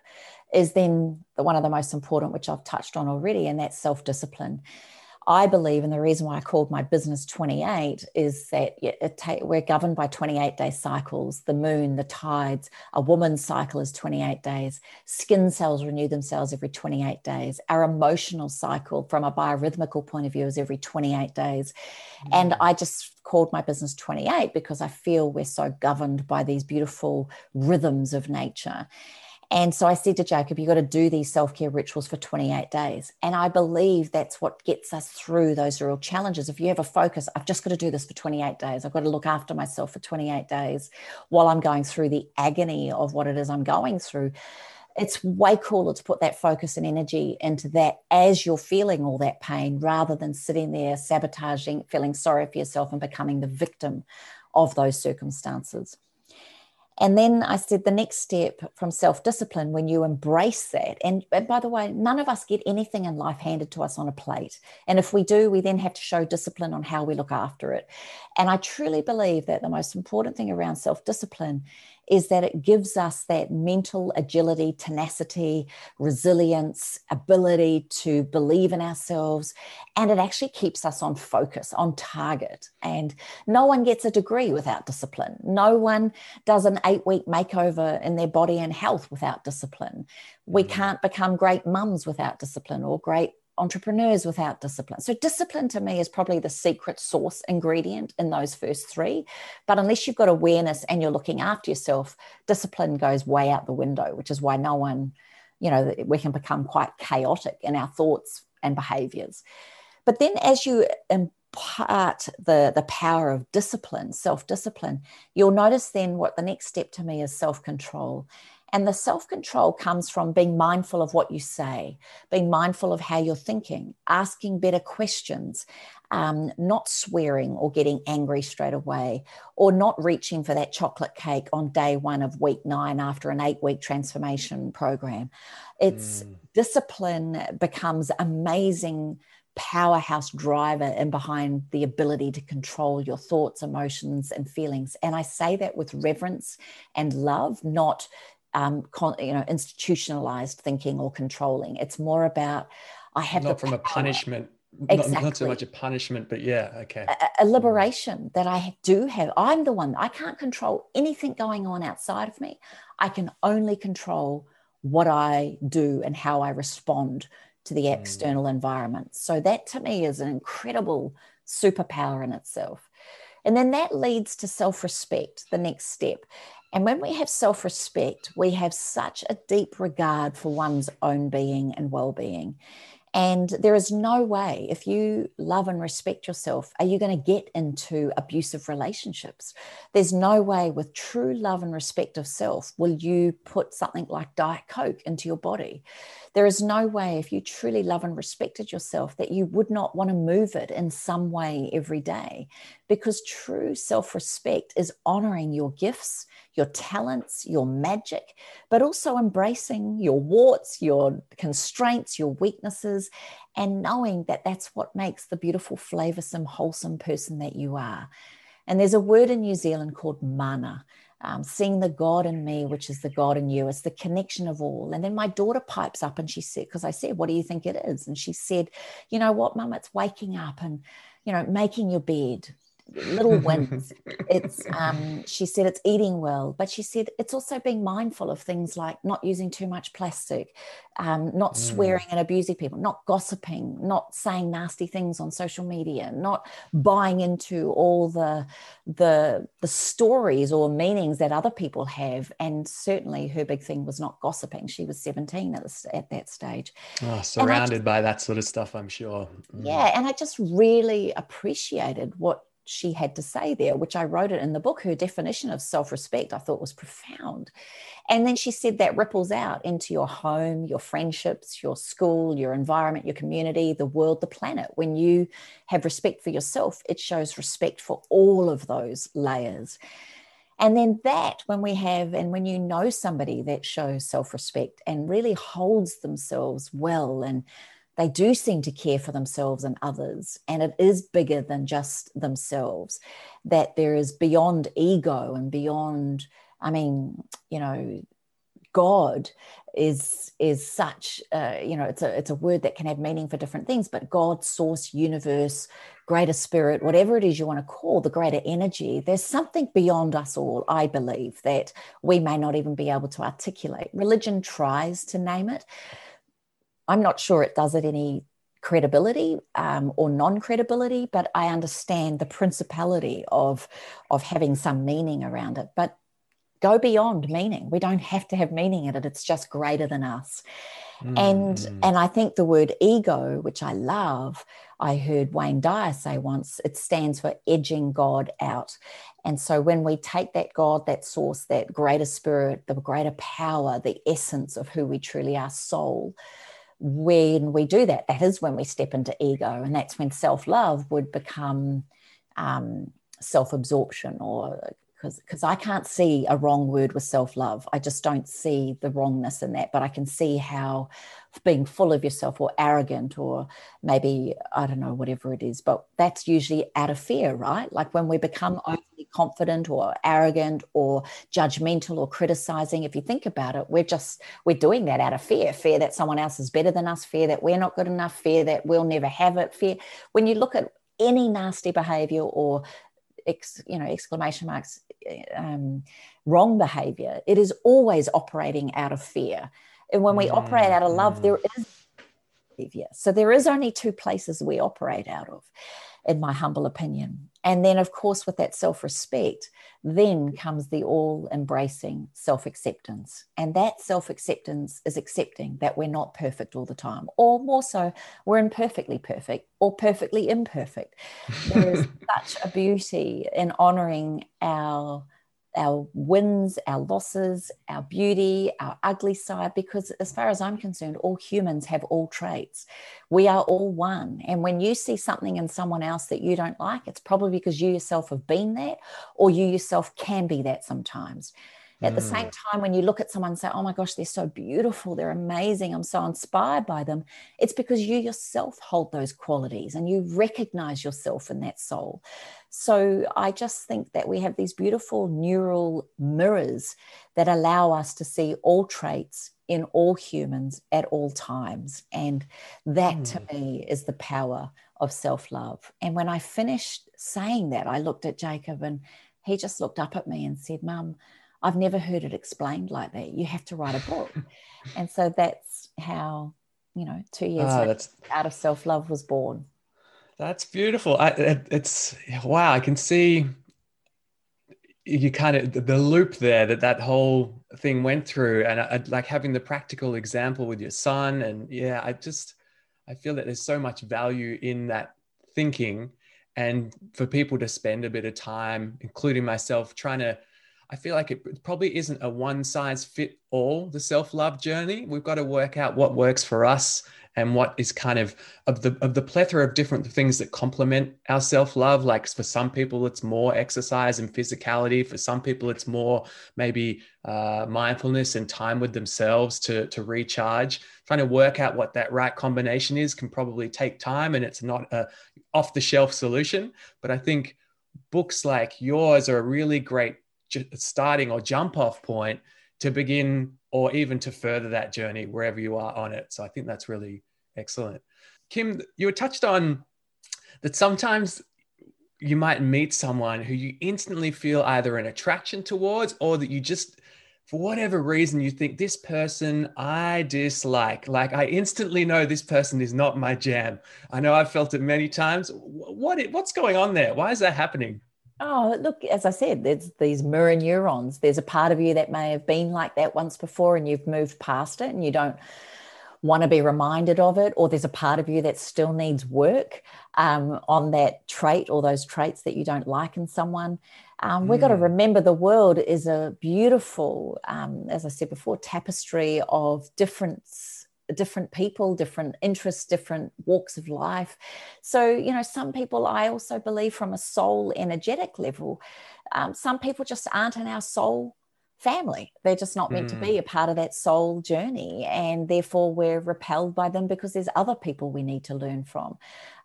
is then the one of the most important, which I've touched on already, and that's self discipline. I believe, and the reason why I called my business 28 is that we're governed by 28 day cycles the moon, the tides. A woman's cycle is 28 days. Skin cells renew themselves every 28 days. Our emotional cycle, from a biorhythmical point of view, is every 28 days. Mm-hmm. And I just called my business 28 because I feel we're so governed by these beautiful rhythms of nature. And so I said to Jacob, you've got to do these self care rituals for 28 days. And I believe that's what gets us through those real challenges. If you have a focus, I've just got to do this for 28 days. I've got to look after myself for 28 days while I'm going through the agony of what it is I'm going through. It's way cooler to put that focus and energy into that as you're feeling all that pain rather than sitting there sabotaging, feeling sorry for yourself and becoming the victim of those circumstances. And then I said the next step from self discipline, when you embrace that, and, and, by the way, none of us get anything in life handed to us on a plate. And if we do, we then have to show discipline on how we look after it. And I truly believe that the most important thing around self discipline is that it gives us that mental agility, tenacity, resilience, ability to believe in ourselves. And it actually keeps us on focus, on target. And no one gets a degree without discipline. No one does an eight week makeover in their body and health without discipline. We mm. can't become great mums without discipline or great entrepreneurs without discipline. So, discipline to me is probably the secret sauce ingredient in those first three. But unless you've got awareness and you're looking after yourself, discipline goes way out the window, which is why no one, you know, we can become quite chaotic in our thoughts and behaviors. But then as you impart the, the power of discipline, self discipline, you'll notice then what the next step to me is self control. And the self control comes from being mindful of what you say, being mindful of how you're thinking, asking better questions, um, not swearing or getting angry straight away, or not reaching for that chocolate cake on day one of week nine after an eight week transformation program. It's mm. discipline becomes amazing powerhouse driver and behind the ability to control your thoughts, emotions, and feelings. And I say that with reverence and love, not um, con, you know, institutionalized thinking or controlling. It's more about I have not from power. a punishment. Exactly. Not, not, so much a punishment, but yeah, okay. A, a, liberation that I do have. I'm the one. I can't control anything going on outside of me. I can only control what I do and how I respond to the mm. external mm. environment. So that to me is an incredible superpower in itself. And then that leads to self respect, the next step. And when we have self respect, we have such a deep regard for one's own being and well being. And there is no way, if you love and respect yourself, are you going to get into abusive relationships? There's no way, with true love and respect of self, will you put something like Diet Coke into your body. There is no way, if you truly love and respected yourself, that you would not want to move it in some way every day. Because true self respect is honoring your gifts, your talents, your magic, but also embracing your warts, your constraints, your weaknesses, and knowing that that's what makes the beautiful, flavoursome, wholesome person that you are. And there's a word in New Zealand called mana. Um, seeing the God in me, which is the God in you. It's the connection of all. And then my daughter pipes up and she said, because I said, What do you think it is? And she said, You know what, Mum, it's waking up and, you know, making your bed, little wins. it's um, she said it's eating well, but she said it's also being mindful of things like not using too much plastic, um, not mm. swearing and abusing people, not gossiping, not saying nasty things on social media, not buying into all the the the stories or meanings that other people have. And certainly, her big thing was not gossiping. She was seventeen at, the, at that stage. Oh, surrounded just, by that sort of stuff, I'm sure. Mm. Yeah, and I just really appreciated what she had to say there, which I wrote it in the book. Her definition of self respect I thought was profound. And then she said that ripples out into your home, your friendships, your school, your environment, your community, the world, the planet. When you have respect for yourself, it shows respect for all of those layers. And then that, when we have, and when you know somebody that shows self respect and really holds themselves well and they do seem to care for themselves and others and it is bigger than just themselves that there is beyond ego and beyond i mean you know god is is such uh, you know it's a it's a word that can have meaning for different things but god source universe greater spirit whatever it is you want to call the greater energy there's something beyond us all i believe that we may not even be able to articulate. Religion tries to name it I'm not sure it does it any credibility um, or non-credibility, but I understand the principality of of having some meaning around it. But go beyond meaning. We don't have to have meaning in it. It's just greater than us. Mm. And and I think the word ego, which I love, I heard Wayne Dyer say once, it stands for edging God out. And so when we take that God, that source, that greater spirit, the greater power, the essence of who we truly are, soul, when we do that, that is when we step into ego, and that's when self love would become um, self absorption or because because I can't see a wrong word with self love. I just don't see the wrongness in that, but I can see how being full of yourself or arrogant or maybe, I don't know, whatever it is, but that's usually out of fear, right? Like when we become overly confident or arrogant or judgmental or criticizing, if you think about it, we're just, we're doing that out of fear fear that someone else is better than us, fear that we're not good enough, fear that we'll never have it, fear. When you look at any nasty behavior or ex, you know exclamation marks um, wrong behavior it is always operating out of fear and when we mm, operate out of love mm. there is behavior so there is only two places we operate out of in my humble opinion and then, of course, with that self respect, then comes the all embracing self acceptance. And that self acceptance is accepting that we're not perfect all the time, or more so, we're imperfectly perfect or perfectly imperfect. There is such a beauty in honoring our our wins, our losses, our beauty, our ugly side, because as far as I'm concerned, all humans have all traits. We are all one. And when you see something in someone else that you don't like, it's probably because you yourself have been that, or you yourself can be that sometimes. At the same mm. time, when you look at someone and say, Oh my gosh, they're so beautiful, they're amazing, I'm so inspired by them, it's because you yourself hold those qualities and you recognize yourself in that soul. So I just think that we have these beautiful neural mirrors that allow us to see all traits in all humans at all times. And that mm. to me is the power of self love. And when I finished saying that, I looked at Jacob and he just looked up at me and said, Mum, I've never heard it explained like that. You have to write a book. and so that's how, you know, two years oh, later, Art of Self Love was born. That's beautiful. I, it, it's wow. I can see you kind of the loop there that that whole thing went through, and I, like having the practical example with your son, and yeah, I just I feel that there's so much value in that thinking, and for people to spend a bit of time, including myself, trying to I feel like it probably isn't a one size fit all the self love journey. We've got to work out what works for us and what is kind of of the of the plethora of different things that complement our self-love. Like for some people it's more exercise and physicality. For some people it's more maybe uh, mindfulness and time with themselves to to recharge. Trying to work out what that right combination is can probably take time and it's not a off the shelf solution. But i think books like yours are a really great starting or jump off point to begin or even to further that journey wherever you are on it. So I think that's really excellent. Kim, you were touched on that sometimes you might meet someone who you instantly feel either an attraction towards or that you just for whatever reason you think this person I dislike. Like I instantly know this person is not my jam. I know I've felt it many times. What what's going on there? Why is that happening? Oh, look, as I said, there's these mirror neurons. There's a part of you that may have been like that once before and you've moved past it and you don't want to be reminded of it, or there's a part of you that still needs work um, on that trait or those traits that you don't like in someone. Um, we've got to hmm. remember the world is a beautiful, um, as I said before, tapestry of difference different people, different interests, different walks of life. So, you know, some people I also believe from a soul energetic level, um, some people just aren't in our soul family. They're just not meant mm. to be hmm. a part of that soul journey. And therefore, we're repelled by them because there's other people we need to learn from.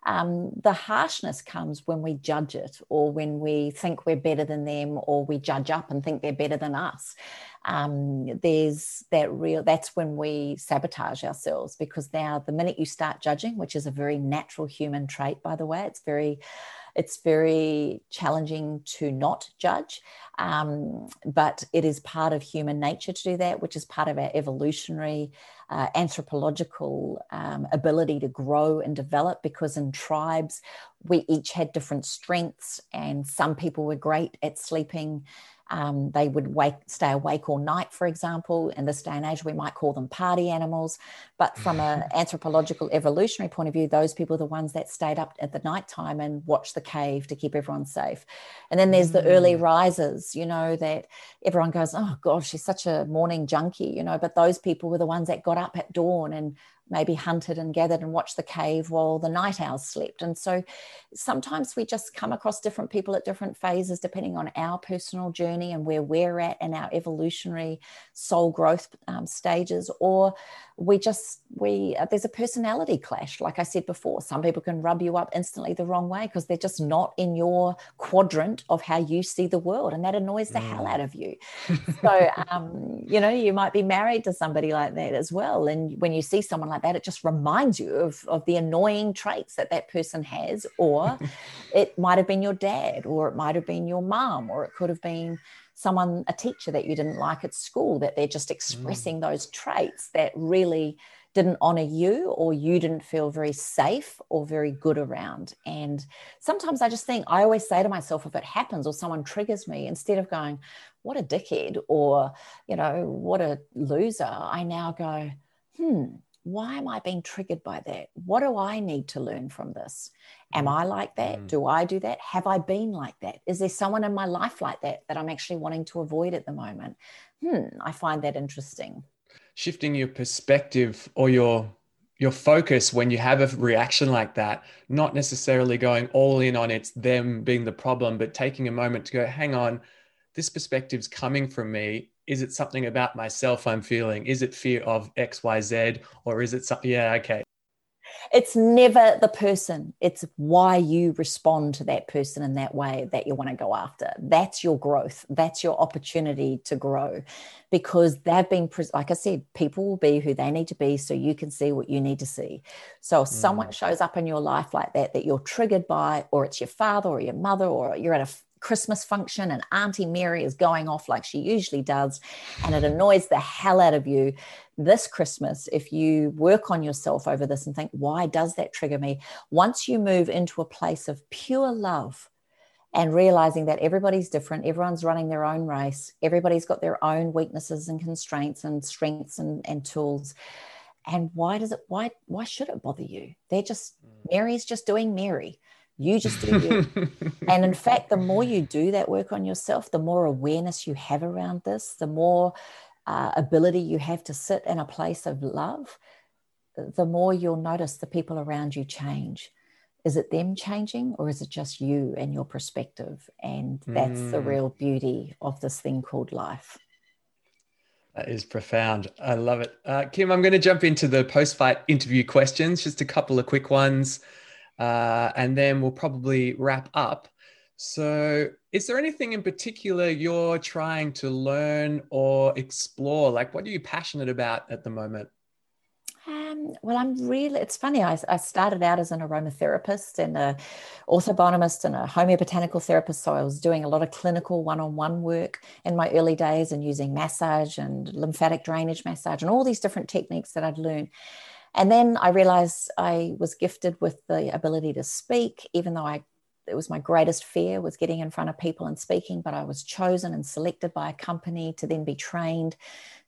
Um, the harshness comes when we judge it or when we think we're better than them or we judge up and think they're better than us. Um, there's that real that's when we sabotage ourselves because now the minute you start judging which is a very natural human trait by the way it's very it's very challenging to not judge. Um, but it is part of human nature to do that which is part of our evolutionary uh, anthropological um, ability to grow and develop because in tribes we each had different strengths and some people were great at sleeping um, they would wake, stay awake all night, for example. In this day and age, we might call them party animals. But from an anthropological evolutionary point of view, those people are the ones that stayed up at the night time and watched the cave to keep everyone safe. And then there's the early mm. risers, you know, that everyone goes, oh gosh, she's such a morning junkie, you know. But those people were the ones that got up at dawn and maybe hunted and gathered and watched the cave while the night owls slept. And so sometimes we just come across different people at different phases, depending on our personal journey and where we're at in our evolutionary soul growth um, stages, or we just we uh, there's a personality clash like i said before some people can rub you up instantly the wrong way because they're just not in your quadrant of how you see the world and that annoys the mm. hell out of you so um, you know you might be married to somebody like that as well and when you see someone like that it just reminds you of, of the annoying traits that that person has or it might have been your dad or it might have been your mom or it could have been someone, a teacher that you didn't like at school, that they're just expressing mm. those traits that really didn't honor you or you didn't feel very safe or very good around. And sometimes I just think, I always say to myself, if it happens or someone triggers me, instead of going, what a dickhead or, you know, what a loser, I now go, hmm, why am I being triggered by that? What do I need to learn from this? Am mm. I like that? Mm. Do I do that? Have I been like that? Is there someone in my life like that that I'm actually wanting to avoid at the moment? Hmm, I find that interesting. Shifting your perspective or your your focus when you have a reaction like that, not necessarily going all in on it's them being the problem, but taking a moment to go, hang on, this perspective's coming from me is it something about myself I'm feeling? Is it fear of XYZ or is it something? Yeah, okay. It's never the person, it's why you respond to that person in that way that you want to go after. That's your growth. That's your opportunity to grow because they've been, like I said, people will be who they need to be so you can see what you need to see. So if mm. someone shows up in your life like that, that you're triggered by, or it's your father or your mother, or you're at a Christmas function and Auntie Mary is going off like she usually does, and it annoys the hell out of you. This Christmas, if you work on yourself over this and think, why does that trigger me? Once you move into a place of pure love, and realizing that everybody's different, everyone's running their own race, everybody's got their own weaknesses and constraints and strengths and, and tools. And why does it, why, why should it bother you? They're just, mm. Mary's just doing Mary. You just do you. and in fact, the more you do that work on yourself, the more awareness you have around this, the more uh, ability you have to sit in a place of love, the more you'll notice the people around you change. Is it them changing or is it just you and your perspective? And that's mm. the real beauty of this thing called life. That is profound. I love it. Uh, Kim, I'm going to jump into the post fight interview questions, just a couple of quick ones uh, and then we'll probably wrap up. So, is there anything in particular you're trying to learn or explore? Like, what are you passionate about at the moment? Um, well, I'm really, it's funny. I, I, started out as an aromatherapist and a ortho-bionomist and a homeobotanical therapist. So I was doing a lot of clinical one on one work in my early days and using massage and lymphatic drainage massage and all these different techniques that I'd learned. And then I realized I was gifted with the ability to speak, even though I it was my greatest fear was getting in front of people and speaking but i was chosen and selected by a company to then be trained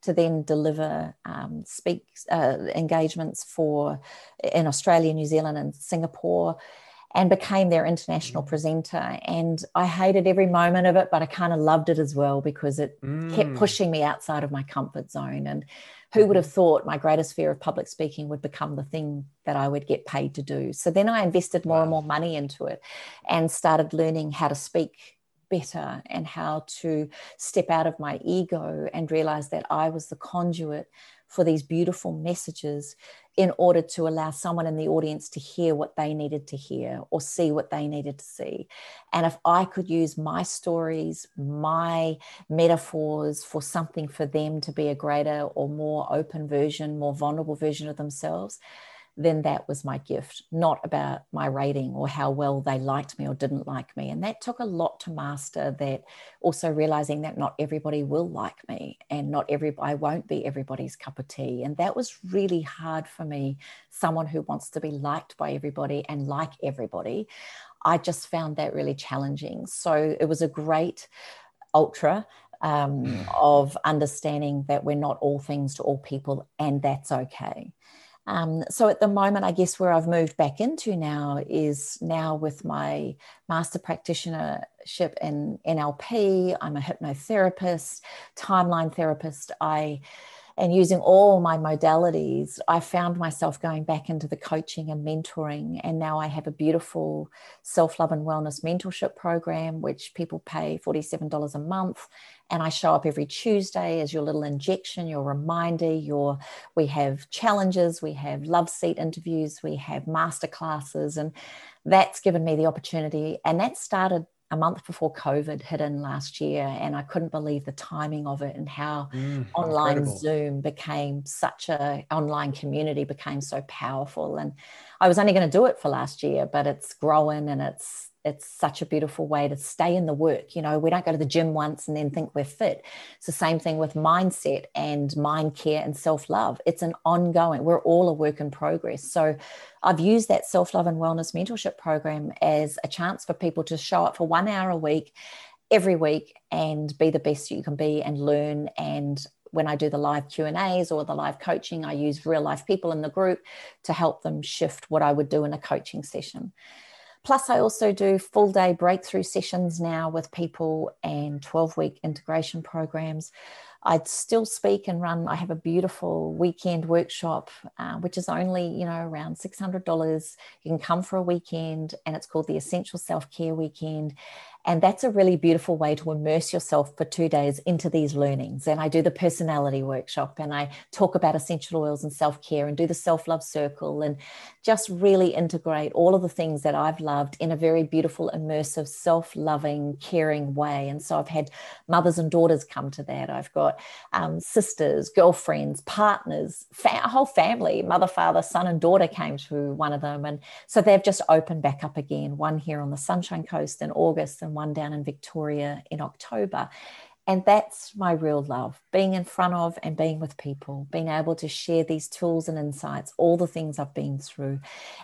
to then deliver um, speak uh, engagements for in australia new zealand and singapore and became their international presenter and i hated every moment of it but i kind of loved it as well because it mm. kept pushing me outside of my comfort zone and who would have mm-hmm. thought my greatest fear of public speaking would become the thing that I would get paid to do? So then I invested more wow. and more money into it and started learning how to speak better and how to step out of my ego and realize that I was the conduit for these beautiful messages in order to allow someone in the audience to hear what they needed to hear or see what they needed to see. And if I could use my stories, my metaphors for something for them to be a greater or more open version, more vulnerable version of themselves, then that was my gift, not about my rating or how well they liked me or didn't like me. And that took a lot to master that also realizing that not everybody will like me and not every I won't be everybody's cup of tea. And that was really hard for me, someone who wants to be liked by everybody and like everybody. I just found that really challenging. So it was a great ultra um, mm. of understanding that we're not all things to all people, and that's okay. Um, so at the moment, I guess where I've moved back into now is now with my master practitionership in NLP. I'm a hypnotherapist, timeline therapist. I and using all my modalities, I found myself going back into the coaching and mentoring. And now I have a beautiful self love and wellness mentorship program, which people pay $47 a month. And I show up every Tuesday as your little injection, your reminder, your we have challenges, we have love seat interviews, we have master classes, and that's given me the opportunity. And that started a month before COVID hit in last year, and I couldn't believe the timing of it and how mm, online incredible. Zoom became such a online community became so powerful. And I was only going to do it for last year, but it's growing and it's it's such a beautiful way to stay in the work. You know, we don't go to the gym once and then think we're fit. It's the same thing with mindset and mind care and self love. It's an ongoing, we're all a work in progress. So I've used that self love and wellness mentorship program as a chance for people to show up for one hour a week, every week, and be the best you can be and learn and when I do the live Q and A's or the live coaching, I use real life people in the group to help them shift what I would do in a coaching session. Plus, I also do full day breakthrough sessions now with people and 12 week integration programs. I'd still speak and run. I have a beautiful weekend workshop, uh, which is only, you know, around $600. You can come for a weekend and it's called the Essential Self Care Weekend. And that's a really beautiful way to immerse yourself for two days into these learnings. And I do the personality workshop and I talk about essential oils and self care and do the self love circle and just really integrate all of the things that I've loved in a very beautiful, immersive, self loving, caring way. And so I've had mothers and daughters come to that. I've got um, sisters, girlfriends, partners, fa- a whole family, mother, father, son, and daughter came to one of them. And so they've just opened back up again, one here on the Sunshine Coast in August and one down in Victoria in October. And that's my real love being in front of and being with people, being able to share these tools and insights, all the things I've been through,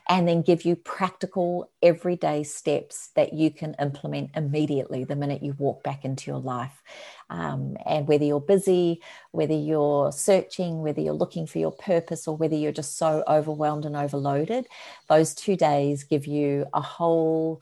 and then give you practical, everyday steps that you can implement immediately the minute you walk back into your life. Um, and whether you're busy, whether you're searching, whether you're looking for your purpose, or whether you're just so overwhelmed and overloaded, those two days give you a whole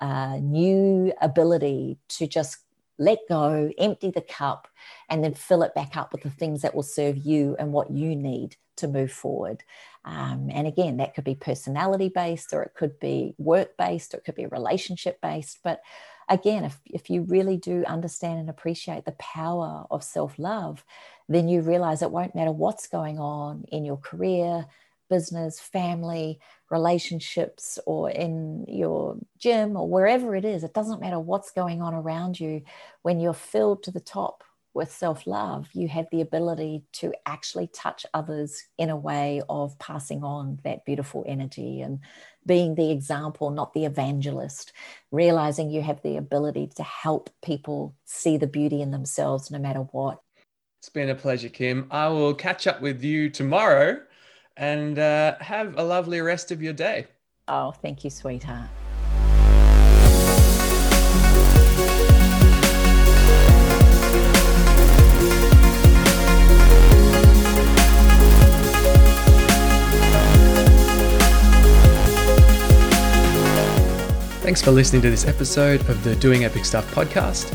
uh, new ability to just let go, empty the cup, and then fill it back up with the things that will serve you and what you need to move forward. Um, and again, that could be personality based, or it could be work based, or it could be relationship based. But again, if, if you really do understand and appreciate the power of self love, then you realize it won't matter what's going on in your career, business, family, relationships, or in your gym, or wherever it is. It doesn't matter what's going on around you. When you're filled to the top with self love, you have the ability to actually touch others in a way of passing on that beautiful energy and being the example, not the evangelist, realizing you have the ability to help people see the beauty in themselves no matter what. It's been a pleasure, Kim. I will catch up with you tomorrow and uh, have a lovely rest of your day. Oh, thank you, sweetheart. Thanks for listening to this episode of the Doing Epic Stuff podcast.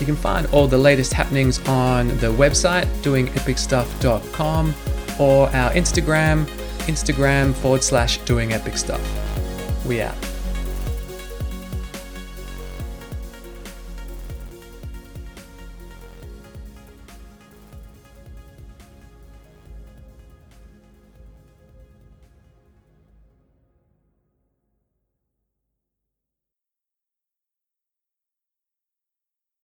You can find all the latest happenings on the website, doingepicstuff.com or our Instagram, Instagram forward slash doing epic stuff. We out.